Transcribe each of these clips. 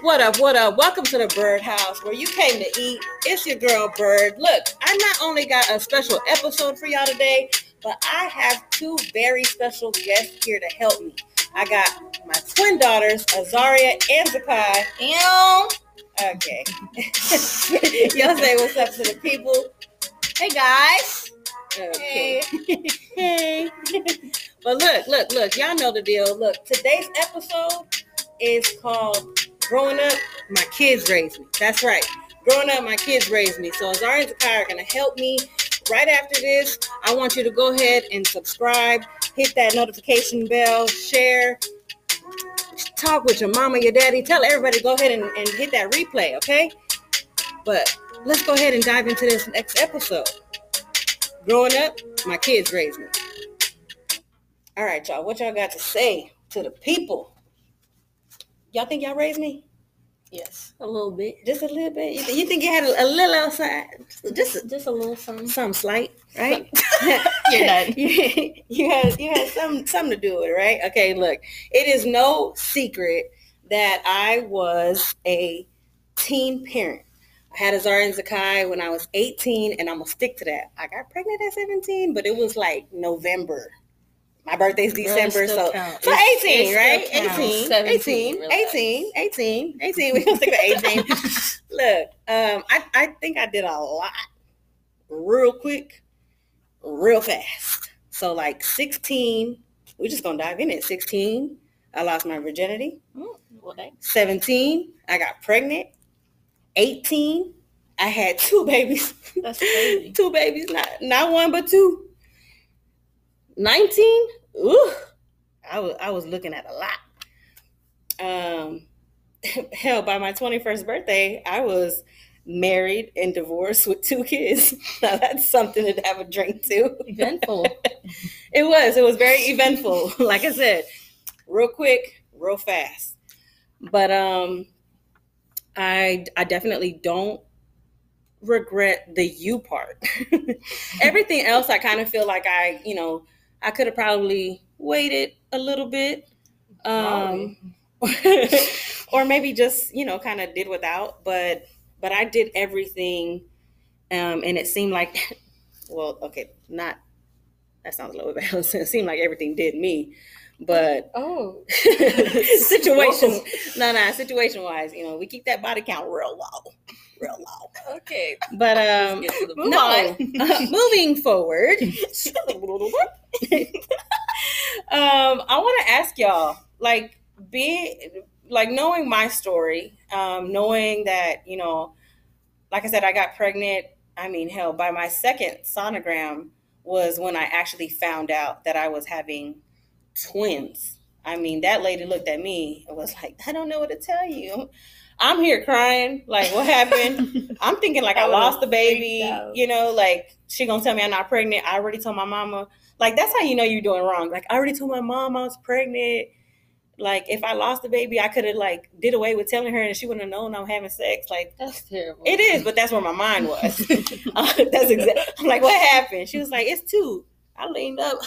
What up? What up? Welcome to the Bird House where you came to eat. It's your girl Bird. Look, I not only got a special episode for y'all today, but I have two very special guests here to help me. I got my twin daughters, Azariah and Zaccai. Ew. Okay. y'all say what's up to the people. Hey guys. Okay. hey. but look, look, look. Y'all know the deal. Look, today's episode is called Growing Up, My Kids Raised Me. That's right. Growing Up, My Kids Raised Me. So Azari and Zaccai are going to help me right after this. I want you to go ahead and subscribe, hit that notification bell, share, talk with your mama, your daddy. Tell everybody go ahead and, and hit that replay, okay? But let's go ahead and dive into this next episode. Growing up, my kids raised me. All right, y'all. What y'all got to say to the people? Y'all think y'all raised me? Yes, a little bit. Just a little bit. You, th- you think you had a, a little outside? Just Just a little something. some slight, right? You're done. you, you had you had some something to do with it, right? Okay, look, it is no secret that I was a teen parent. I had Azar and Zaccai when I was 18, and I'm gonna stick to that. I got pregnant at 17, but it was like November. My birthday's December, so counts. so It- 18, it right? still counts. 18, 18, 18, 18, 18. We gonna stick with 18. Look, um, I, I think I did a lot real quick, real fast. So like 16, we're just gonna dive in at 16. I lost my virginity. Mm, well, 17, I got pregnant. 18, I had two babies. That's crazy. two babies, not not one but two. 19, ooh, I was I was looking at a lot. Um hell, by my 21st birthday, I was married and divorced with two kids. Now that's something to have a drink to. Eventful. It was. It was very eventful. Like I said, real quick, real fast. But um I I definitely don't regret the you part. Everything else I kind of feel like I, you know, I could have probably waited a little bit. Um or maybe just, you know, kind of did without, but but I did everything um and it seemed like well, okay, not that sounds a little bit bad. It seemed like everything did me, but oh. situation, no, no, situation wise, you know, we keep that body count real low, real low. Okay. But um, Let's get to the no, point. moving forward, um, I want to ask y'all, like, be like knowing my story, um, knowing that you know, like I said, I got pregnant. I mean, hell, by my second sonogram was when I actually found out that I was having twins. I mean, that lady looked at me and was like, I don't know what to tell you. I'm here crying. Like, what happened? I'm thinking like I, I lost the baby. You know, like she gonna tell me I'm not pregnant. I already told my mama. Like that's how you know you're doing wrong. Like I already told my mom I was pregnant. Like if I lost the baby, I could have like did away with telling her, and she wouldn't have known I'm having sex. Like That's terrible. it is, but that's where my mind was. Uh, that's exactly. I'm like, what happened? She was like, it's two. I leaned up.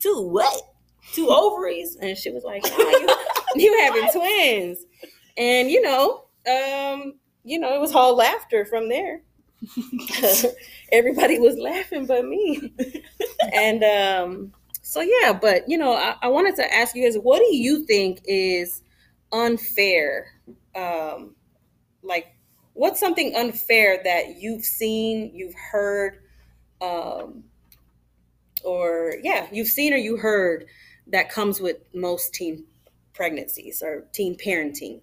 two what? Two ovaries? And she was like, nah, you, you having twins. And you know, um, you know, it was all laughter from there. Everybody was laughing but me. and um, so yeah, but you know, I, I wanted to ask you guys, what do you think is unfair? Um, like what's something unfair that you've seen, you've heard, um, or yeah, you've seen or you heard that comes with most teen pregnancies or teen parenting?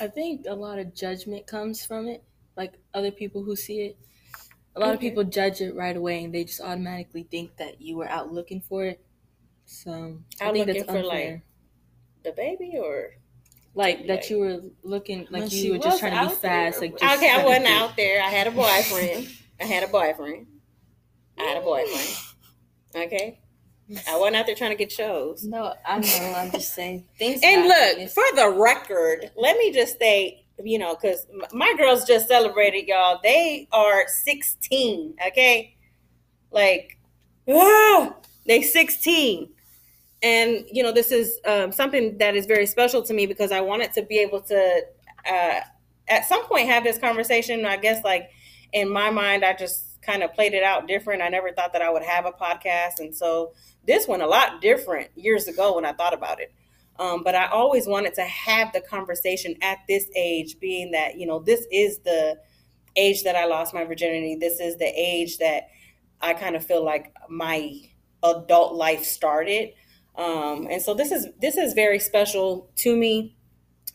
I think a lot of judgment comes from it. Like other people who see it. A lot of people judge it right away and they just automatically think that you were out looking for it. So I Out think looking that's for, unfair. like, The baby or like like- that you were looking like When you were just trying to be out there. fast. Like just okay, I wasn't be- out there. I had a boyfriend. I had a boyfriend. I had a boyfriend. Okay, I wasn't out there trying to get shows. No, I know. I'm just saying things. And look, for the record, let me just say, you know, because my girls just celebrated, y'all. They are 16, okay? Like, ah, they 16. and you know this is um, something that is very special to me because i wanted to be able to uh, at some point have this conversation i guess like in my mind i just kind of played it out different. I never thought that i would have a podcast and so this went a lot different years ago when i thought about it. Um, but i always wanted to have the conversation at this age being that you know this is the age that i lost my virginity. This is the age that i kind of feel like my adult life started. Um, and so this is this is very special to me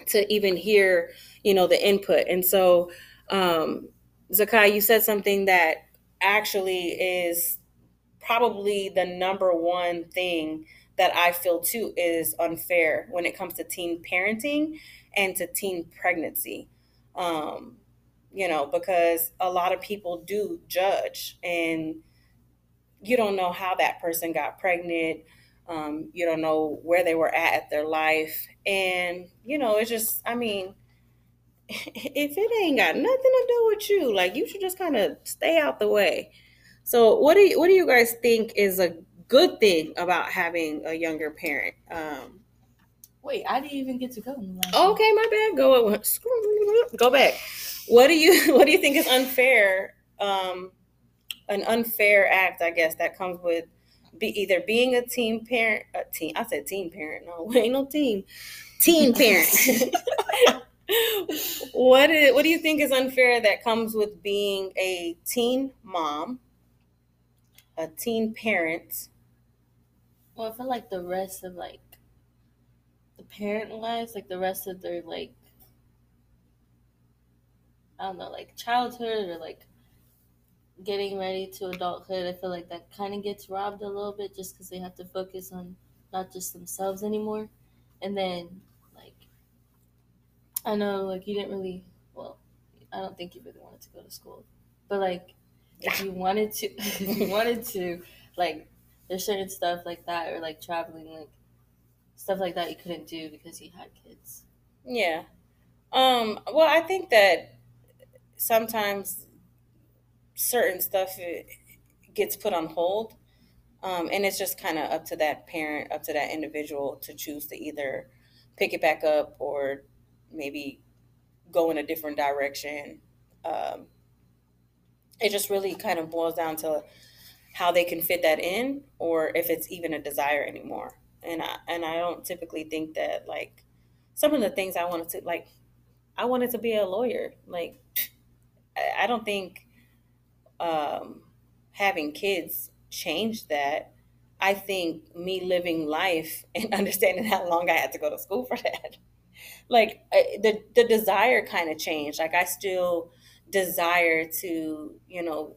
to even hear you know the input. And so um Zaccai you said something that actually is probably the number one thing that i feel too is unfair when it comes to teen parenting and to teen pregnancy um you know because a lot of people do judge and you don't know how that person got pregnant um, you don't know where they were at at their life. And, you know, it's just, I mean, if it ain't got nothing to do with you, like you should just kind of stay out the way. So what do you what do you guys think is a good thing about having a younger parent? Um, Wait, I didn't even get to go. Okay, my bad. Go go back. What do you what do you think is unfair? Um, an unfair act, I guess, that comes with be either being a teen parent, a teen. I said teen parent. No, ain't no team. Teen parent. what is, what do you think is unfair that comes with being a teen mom, a teen parent? Well, I feel like the rest of like the parent lives, like the rest of their like I don't know, like childhood or like getting ready to adulthood, I feel like that kind of gets robbed a little bit just because they have to focus on not just themselves anymore. And then, I know, like, you didn't really, well, I don't think you really wanted to go to school, but like, if you wanted to, if you wanted to, like, there's certain stuff like that, or like traveling, like, stuff like that you couldn't do because you had kids. Yeah. Um, well, I think that sometimes certain stuff gets put on hold. Um, and it's just kind of up to that parent, up to that individual to choose to either pick it back up or maybe go in a different direction. Um, it just really kind of boils down to how they can fit that in or if it's even a desire anymore. And I, and I don't typically think that like some of the things I wanted to like I wanted to be a lawyer. Like I don't think um, having kids changed that. I think me living life and understanding how long I had to go to school for that, like the the desire kind of changed. Like I still desire to, you know,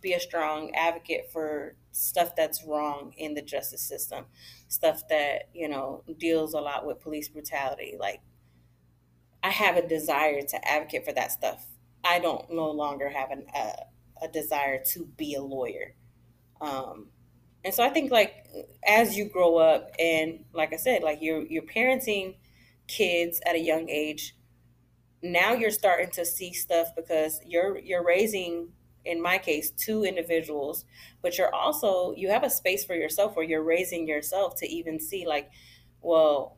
be a strong advocate for stuff that's wrong in the justice system, stuff that you know deals a lot with police brutality. Like I have a desire to advocate for that stuff. I don't no longer have an, uh, a desire to be a lawyer. Um, and so I think like as you grow up and like I said, like you're you're parenting kids at a young age, now you're starting to see stuff because you're you're raising in my case two individuals but you're also you have a space for yourself where you're raising yourself to even see like well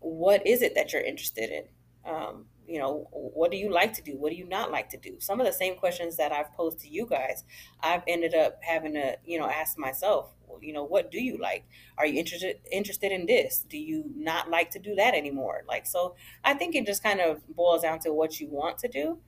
what is it that you're interested in? Um, you know what do you like to do? What do you not like to do? Some of the same questions that i've posed to you guys i've ended up having to you know ask myself you know what do you like? Are you interested interested in this? Do you not like to do that anymore? Like so i think it just kind of boils down to what you want to do.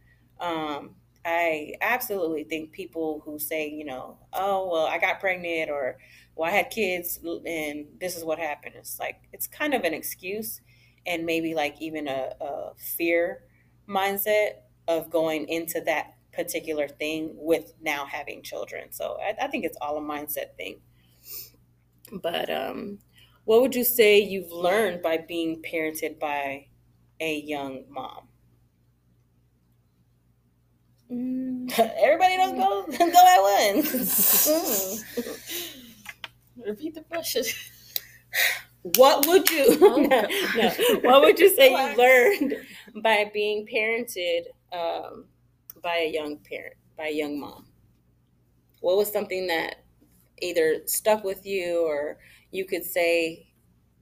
Um, i absolutely think people who say you know oh well i got pregnant or well i had kids and this is what happened. It's like it's kind of an excuse and maybe like even a, a fear mindset of going into that particular thing with now having children. So I, I, think it's all a mindset thing. But um, what would you say you've learned by being parented by a young mom? Mm. Everybody don't go go at once. Repeat the question. What would you oh, no, no, what would you say you learned by being parented um, by a young parent, by a young mom? What was something that either stuck with you or you could say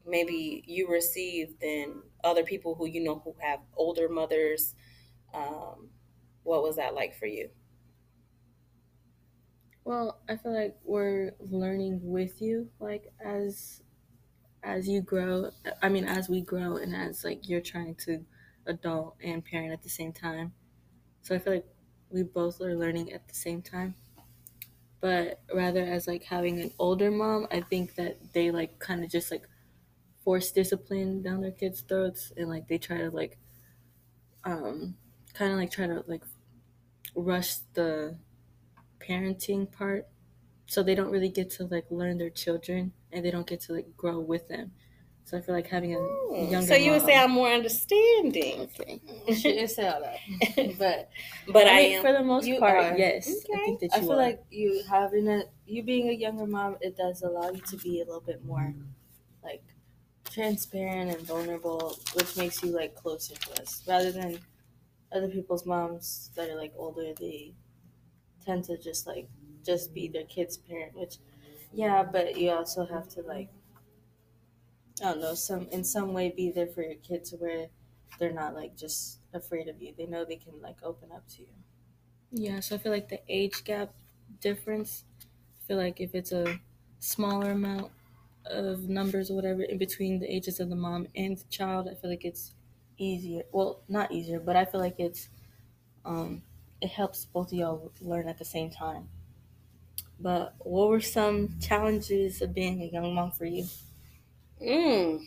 maybe you received than other people who you know who have older mothers? Um, what was that like for you? Well, I feel like we're learning with you, like as as you grow. I mean, as we grow, and as like you're trying to adult and parent at the same time. So I feel like we both are learning at the same time. But rather as like having an older mom, I think that they like kind of just like force discipline down their kids' throats and like they try to like um kind of like try to like rush the parenting part. So they don't really get to like learn their children and they don't get to like grow with them so i feel like having a Hmm, younger So you would mom- say I'm more understanding, okay you shouldn't say all that but but I, mean, am. for the most You part are. yes i think that you i feel are. like you having a you being a younger mom it does allow you to be a little bit more like transparent and vulnerable which makes you like closer to us rather than other people's moms that are like older they tend to just like just be their kid's parent which yeah but you also have to like i don't know some in some way be there for your kids where they're not like just afraid of you. They know they can like open up to you. Yeah so i feel like the age gap difference i feel like if it's a smaller amount of numbers or whatever in between the ages of the mom and the child i feel like it's easier well not easier but i feel like it's um it helps both of y'all learn at the same time. But what were some challenges of being a young mom for you Mm.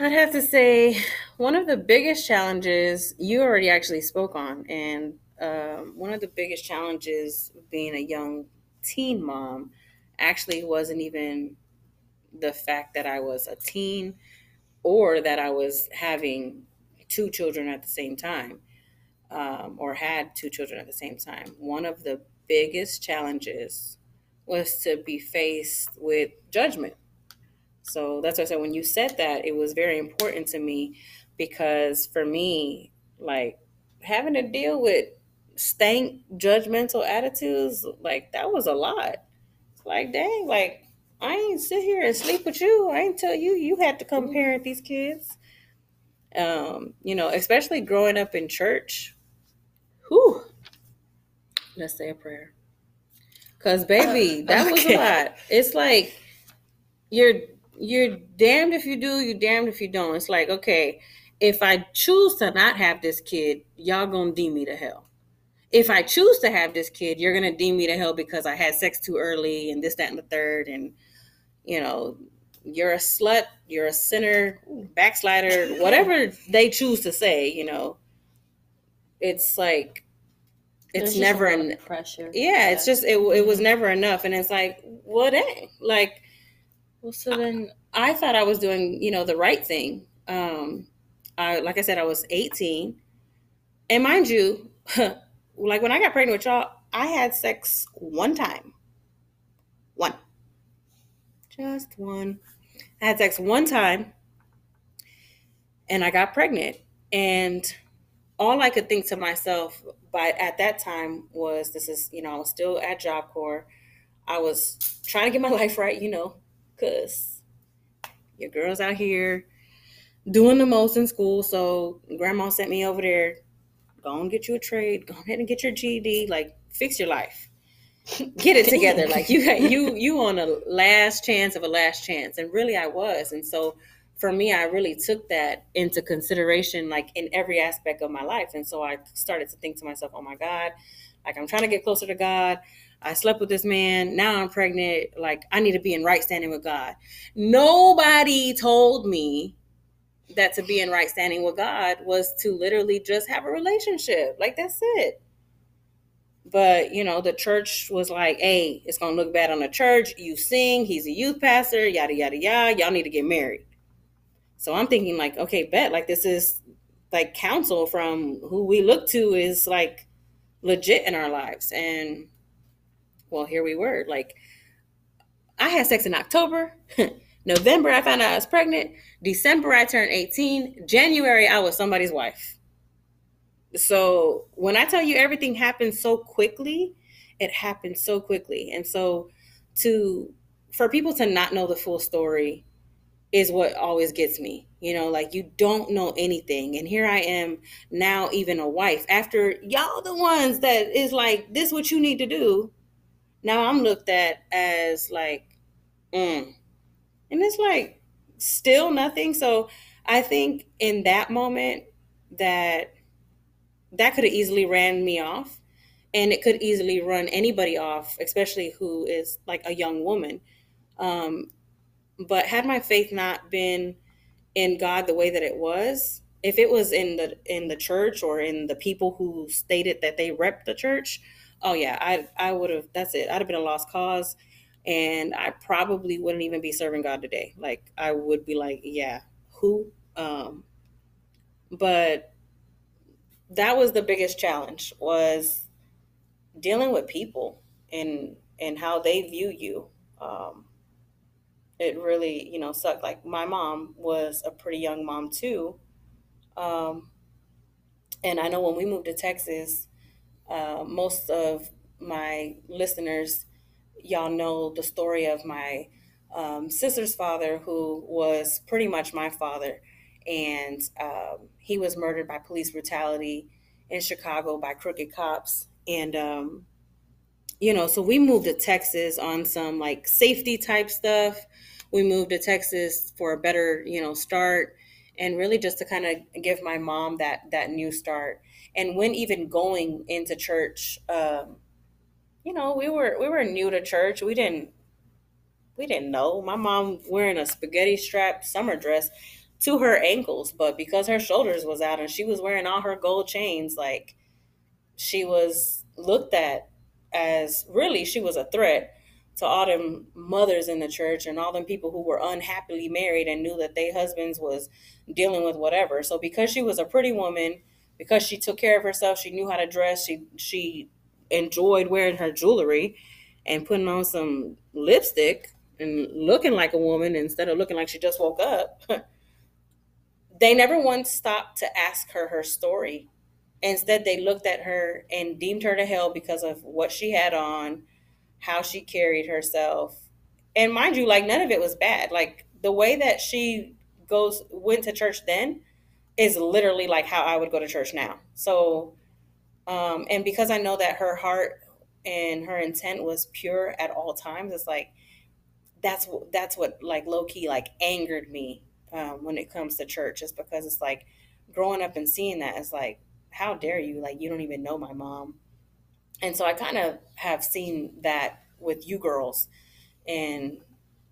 I'd have to say one of the biggest challenges you already actually spoke on, and um, one of the biggest challenges being a young teen mom actually wasn't even the fact that I was a teen or that I was having two children at the same time um, or had two children at the same time. One of the biggest challenges was to be faced with judgment. So that's why I said when you said that, it was very important to me because for me, like having to deal with stank judgmental attitudes, like that was a lot. It's like, dang, like I ain't sit here and sleep with you. I ain't tell you you had to come parent these kids. Um, you know, especially growing up in church. Whew. Let's say a prayer. Cause baby, that was a lot. It's like you're you're damned if you do, you're damned if you don't. It's like, okay, if I choose to not have this kid, y'all gonna deem me to hell. If I choose to have this kid, you're gonna deem me to hell because I had sex too early and this, that, and the third, and you know, you're a slut, you're a sinner, backslider, whatever they choose to say, you know. It's like it's a never an pressure yeah, it's just it, it was never enough and it's like what dang like well so then I thought I was doing, you know, the right thing. Um, I, like I said, I was 18. And mind you, like when I got pregnant with y'all, I had sex one time. One. Just one. I had sex one time and I got pregnant. And all I could think to myself by at that time was this is, you know, I was still at Job Corps. I was trying to get my life right, you know, because your girl's out here doing the most in school. So grandma sent me over there. Go and get you a trade. Go ahead and get your GED. Like fix your life. Get it together. like you got you you on a last chance of a last chance. And really I was. And so for me, I really took that into consideration, like in every aspect of my life. And so I started to think to myself, oh my God, like I'm trying to get closer to God. I slept with this man. Now I'm pregnant. Like I need to be in right standing with God. Nobody told me that to be in right standing with God was to literally just have a relationship. Like that's it. But you know, the church was like, "Hey, it's gonna look bad on the church. You sing. He's a youth pastor. Yada yada yada. Y'all need to get married." So I'm thinking, like, okay, bet. Like this is like counsel from who we look to is like legit in our lives, and well, here we were. Like, I had sex in October. November, I found out I was pregnant. December, I turned 18. January, I was somebody's wife. So when I tell you everything happened so quickly, it happened so quickly. And so to for people to not know the full story is what always gets me. You know, like you don't know anything. And here I am now, even a wife, after y'all the ones that is like, this what you need to do. Now I'm looked at as like, mm. and it's like still nothing. So I think in that moment that that could have easily ran me off and it could easily run anybody off, especially who is like a young woman. Um, but had my faith not been in God the way that it was, if it was in the in the church or in the people who stated that they rep the church, oh yeah, I I would have. That's it. I'd have been a lost cause, and I probably wouldn't even be serving God today. Like I would be like, yeah, who? Um, but that was the biggest challenge was dealing with people and and how they view you. Um, it really, you know, sucked. Like my mom was a pretty young mom too. Um, and I know when we moved to Texas, uh, most of my listeners, y'all know the story of my um, sister's father, who was pretty much my father. And um, he was murdered by police brutality in Chicago by crooked cops. And um, you know, so we moved to Texas on some like safety type stuff. We moved to Texas for a better, you know, start and really just to kind of give my mom that that new start. And when even going into church, um, you know, we were we were new to church. We didn't we didn't know. My mom wearing a spaghetti strap summer dress to her ankles, but because her shoulders was out and she was wearing all her gold chains, like she was looked at as really she was a threat to all them mothers in the church and all them people who were unhappily married and knew that their husbands was dealing with whatever. So because she was a pretty woman, because she took care of herself, she knew how to dress, she she enjoyed wearing her jewelry and putting on some lipstick and looking like a woman instead of looking like she just woke up. they never once stopped to ask her her story Instead, they looked at her and deemed her to hell because of what she had on, how she carried herself. And mind you, like none of it was bad. Like the way that she goes went to church then is literally like how I would go to church now. So um and because I know that her heart and her intent was pure at all times, it's like that's that's what like low key like angered me um, when it comes to church, is because it's like growing up and seeing that it's like how dare you? Like, you don't even know my mom. And so I kind of have seen that with you girls. And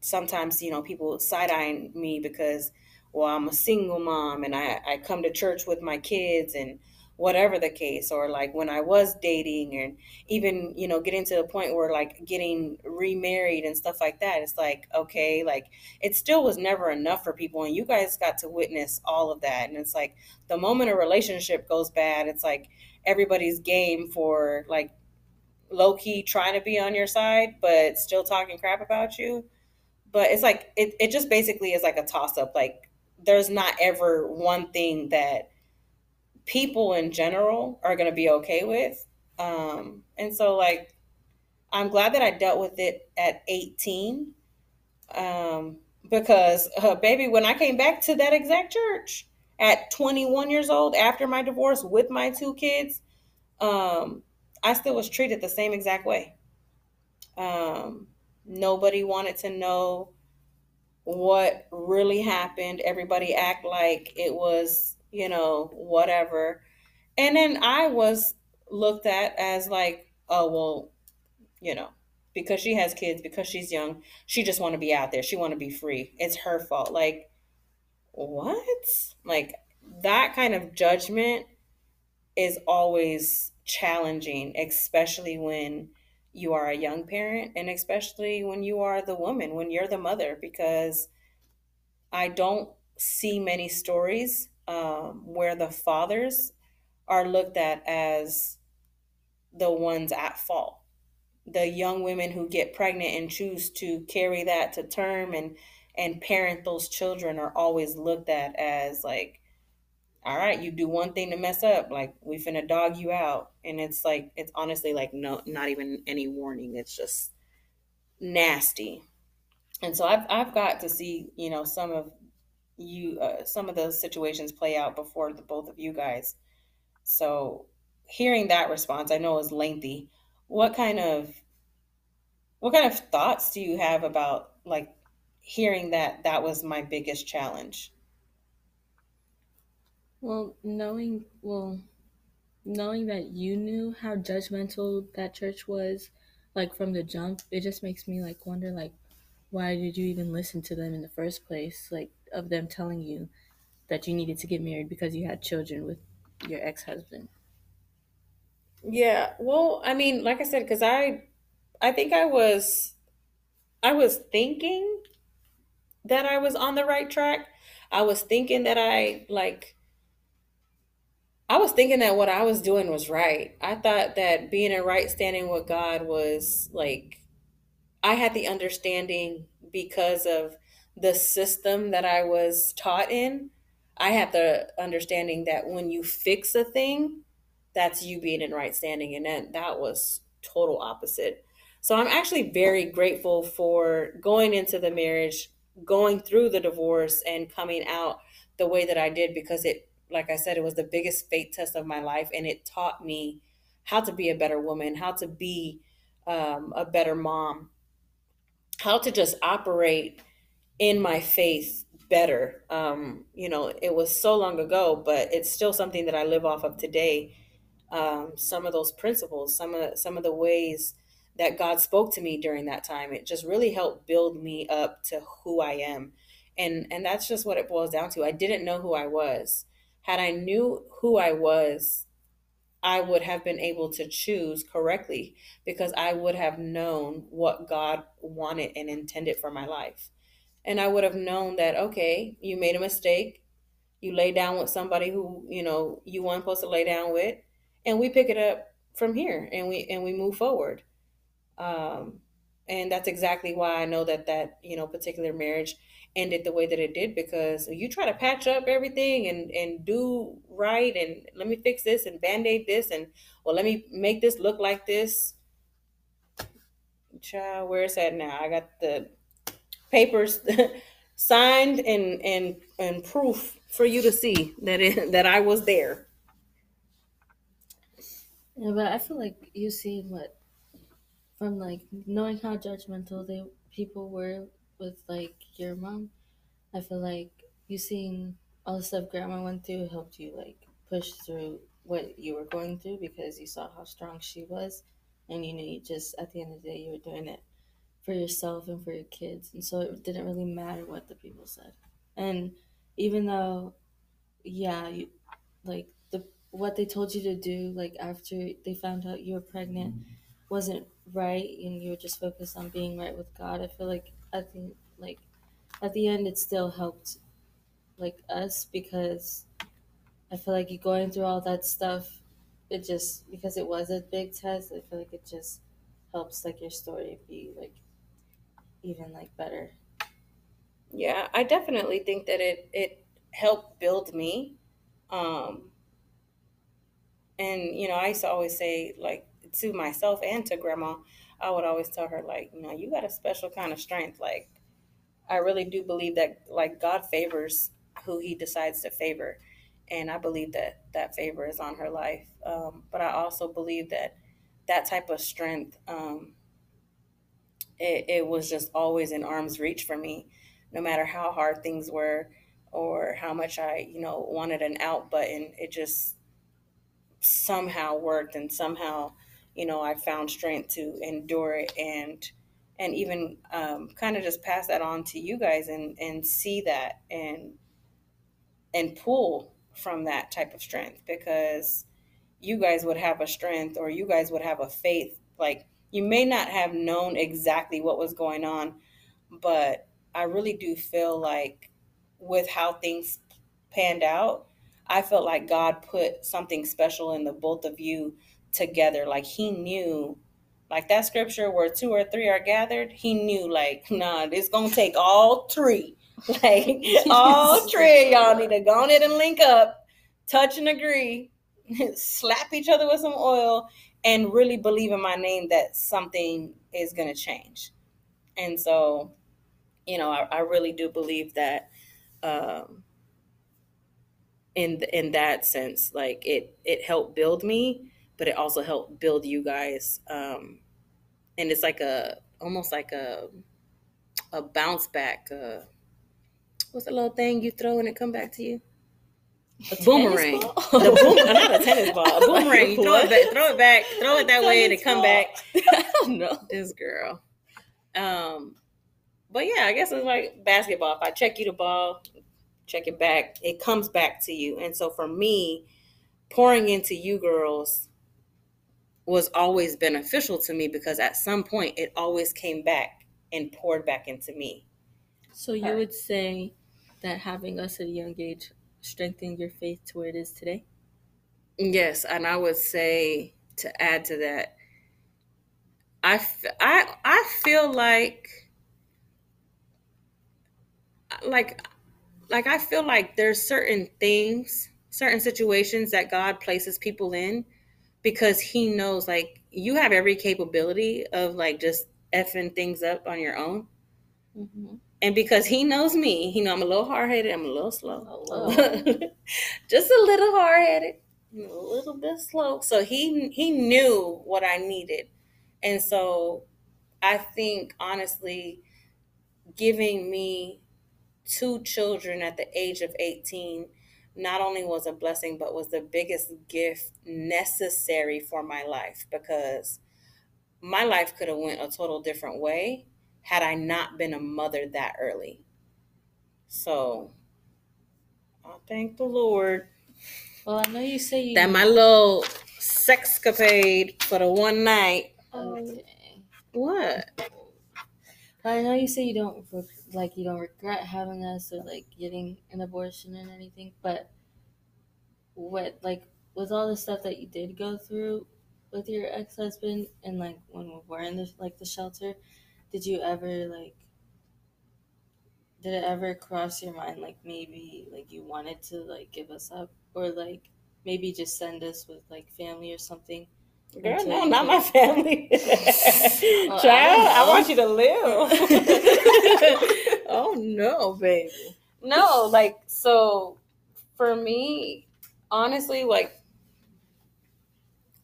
sometimes, you know, people side eyeing me because, well, I'm a single mom and I, I come to church with my kids and whatever the case or like when i was dating and even you know getting to the point where like getting remarried and stuff like that it's like okay like it still was never enough for people and you guys got to witness all of that. And it's like the moment a relationship goes bad it's like everybody's game for like low key trying to be on your side but still talking crap about you. But it's like it, it just basically is like a toss up like there's not ever one thing that people in general are going to be okay with. Um, and so, like, I'm glad that I dealt with it at 18. Um, because, uh, baby, when I came back to that exact church at 21 years old after my divorce with my two kids, um, I still was treated the same exact way. Um, nobody wanted to know what really happened. Everybody act like it was you know, whatever. And then I was looked at as like, oh, well, you know, because she has kids, because she's young, she just want to be out there. She want to be free. It's her fault. Like, what? Like that kind of judgment is always challenging, especially when you are a young parent and especially when you are the woman, when you're the mother, because I don't see many stories um, where the fathers are looked at as the ones at fault. The young women who get pregnant and choose to carry that to term and and parent those children are always looked at as like, all right, you do one thing to mess up, like we finna dog you out. And it's like it's honestly like no not even any warning. It's just nasty. and so I've I've got to see you know some of you uh, some of those situations play out before the both of you guys. So hearing that response, I know is lengthy. What kind of what kind of thoughts do you have about like hearing that that was my biggest challenge? Well, knowing well, knowing that you knew how judgmental that church was, like from the jump, it just makes me like wonder like why did you even listen to them in the first place? Like of them telling you that you needed to get married because you had children with your ex-husband. Yeah, well, I mean, like I said, because I I think I was I was thinking that I was on the right track. I was thinking that I like I was thinking that what I was doing was right. I thought that being in right standing with God was like I had the understanding because of the system that I was taught in. I had the understanding that when you fix a thing, that's you being in right standing. And that, that was total opposite. So I'm actually very grateful for going into the marriage, going through the divorce, and coming out the way that I did because it, like I said, it was the biggest faith test of my life. And it taught me how to be a better woman, how to be um, a better mom, how to just operate in my faith better. Um, you know, it was so long ago, but it's still something that I live off of today. Um, some of those principles, some of some of the ways that God spoke to me during that time, it just really helped build me up to who I am, and and that's just what it boils down to. I didn't know who I was. Had I knew who I was, I would have been able to choose correctly because I would have known what God wanted and intended for my life. And I would have known that, okay, you made a mistake. You lay down with somebody who, you know, you weren't supposed to lay down with, and we pick it up from here and we and we move forward. Um, and that's exactly why I know that that, you know, particular marriage ended the way that it did because you try to patch up everything and and do right and let me fix this and band-aid this and well let me make this look like this. Child where's that now? I got the papers signed and and and proof for you to see that it that i was there. Yeah, but I feel like you see what from like knowing how judgmental they people were with like your mom. I feel like you seeing all the stuff grandma went through helped you like push through what you were going through because you saw how strong she was, and you knew you just at the end of the day you were doing it for yourself and for your kids, and so it didn't really matter what the people said. And even though, yeah, you like the what they told you to do, like after they found out you were pregnant, mm-hmm. wasn't right, and you were just focused on being right with God. I feel like at the like at the end, it still helped like us because I feel like you going through all that stuff. It just because it was a big test. I feel like it just helps like your story be like even like better. yeah i definitely think that it it helped build me um and you know i used to always say like to myself and to grandma i would always tell her like you know you got a special kind of strength like I really do believe that like God favors who He decides to favor, and I believe that that favor is on her life. Um, but I also believe that that type of strength, um, it, it was just always in arm's reach for me, no matter how hard things were or how much I, you know, wanted an out button. It just somehow worked, and somehow, you know, I found strength to endure it and and even um, kind of just pass that on to you guys and and see that and and pull from that type of strength because you guys would have a strength or you guys would have a faith like you may not have known exactly what was going on but i really do feel like with how things panned out i felt like god put something special in the both of you together like he knew like that scripture where two or three are gathered, he knew like, nah, it's gonna take all three. Like all three of y'all need to go on it and link up, touch and agree, slap each other with some oil, and really believe in my name that something is gonna change. And so you know, I, I really do believe that um, in in that sense, like it it helped build me, but it also helped build you guys. Um, and it's like a almost like a a bounce back. Uh, what's the little thing you throw and it come back to you? A boomerang. the boom, not a tennis ball. A boomerang. You throw it back, throw it back, throw it that way, and it come back. I don't know this girl. Um, but yeah, I guess it's like basketball. If I check you the ball, check it back, it comes back to you. And so for me, pouring into you girls was always beneficial to me because at some point it always came back and poured back into me. So you would say that having us at a young age strengthened your faith to where it is today? Yes, and I would say to add to that, I, I, I feel like like like I feel like there's certain things, certain situations that God places people in because he knows like you have every capability of like just effing things up on your own. Mm-hmm. And because he knows me, he know I'm a little hard headed, I'm a little slow. just a little hard headed, a little bit slow. So he he knew what I needed. And so I think honestly, giving me two children at the age of 18 not only was a blessing, but was the biggest gift necessary for my life because my life could have went a total different way had I not been a mother that early. So I thank the Lord. Well, I know you say you that my little sexcapade for the one night. Okay. What? I know you say you don't like you don't regret having us or like getting an abortion and anything, but what like with all the stuff that you did go through with your ex husband and like when we were in the like the shelter, did you ever like did it ever cross your mind like maybe like you wanted to like give us up or like maybe just send us with like family or something Girl, no, not my family. well, Child, I, I, want you to live. oh no, baby. No, like so for me, honestly, like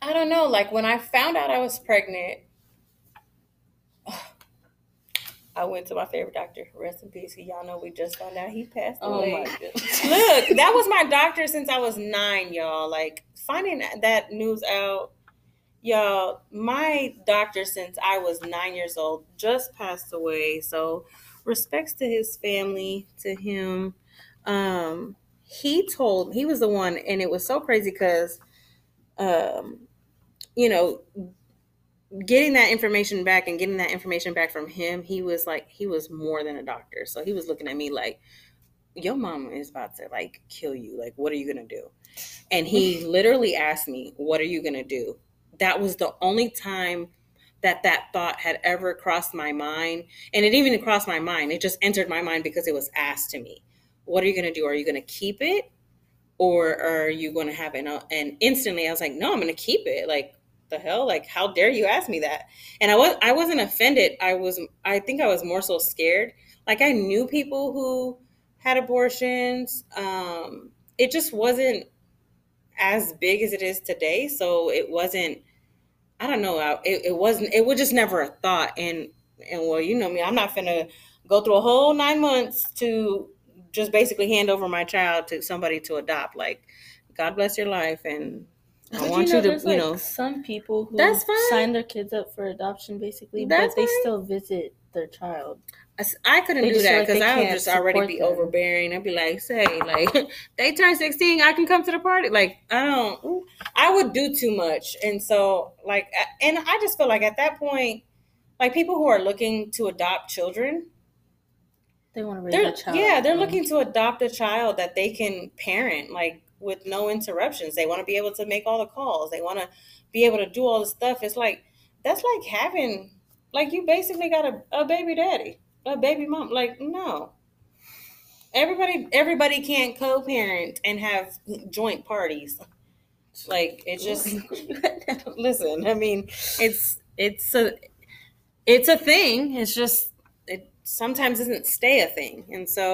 I don't know, like when I found out I was pregnant, I went to my favorite doctor. Rest in peace. Y'all know we just found out he passed oh away. My goodness. Look, that was my doctor since I was nine, y'all. Like finding that news out Y'all, my doctor since I was nine years old just passed away. So respects to his family, to him. Um, he told he was the one, and it was so crazy because um, you know, getting that information back and getting that information back from him, he was like he was more than a doctor. So he was looking at me like, Your mom is about to like kill you. Like, what are you gonna do? And he literally asked me, What are you gonna do? That was the only time that that thought had ever crossed my mind. And it even crossed my mind. It just entered my mind because it was asked to me. What are you going to do? Are you going to keep it? Or are you going to have it? And instantly I was like, no, I'm going to keep it. Like, the hell? Like, how dare you ask me that? And I was, I wasn't offended. I was, I think I was more so scared. Like I knew people who had abortions. Um, it just wasn't as big as it is today. So it wasn't I don't know. It, it wasn't. It was just never a thought. And and well, you know me. I'm not gonna go through a whole nine months to just basically hand over my child to somebody to adopt. Like, God bless your life, and I but want you, know, you to, you like know, some people who that's fine. sign their kids up for adoption, basically, that's but they fine. still visit their child. I couldn't they do that because like I would just already be them. overbearing. I'd be like, say, like, they turn 16, I can come to the party. Like, I don't, I would do too much. And so, like, and I just feel like at that point, like, people who are looking to adopt children, they want to raise a child. Yeah, they're looking to adopt a child that they can parent, like, with no interruptions. They want to be able to make all the calls, they want to be able to do all the stuff. It's like, that's like having, like, you basically got a, a baby daddy a baby mom. Like, no. Everybody everybody can't co-parent and have joint parties. Like it just listen, I mean, it's it's a it's a thing. It's just it sometimes doesn't stay a thing. And so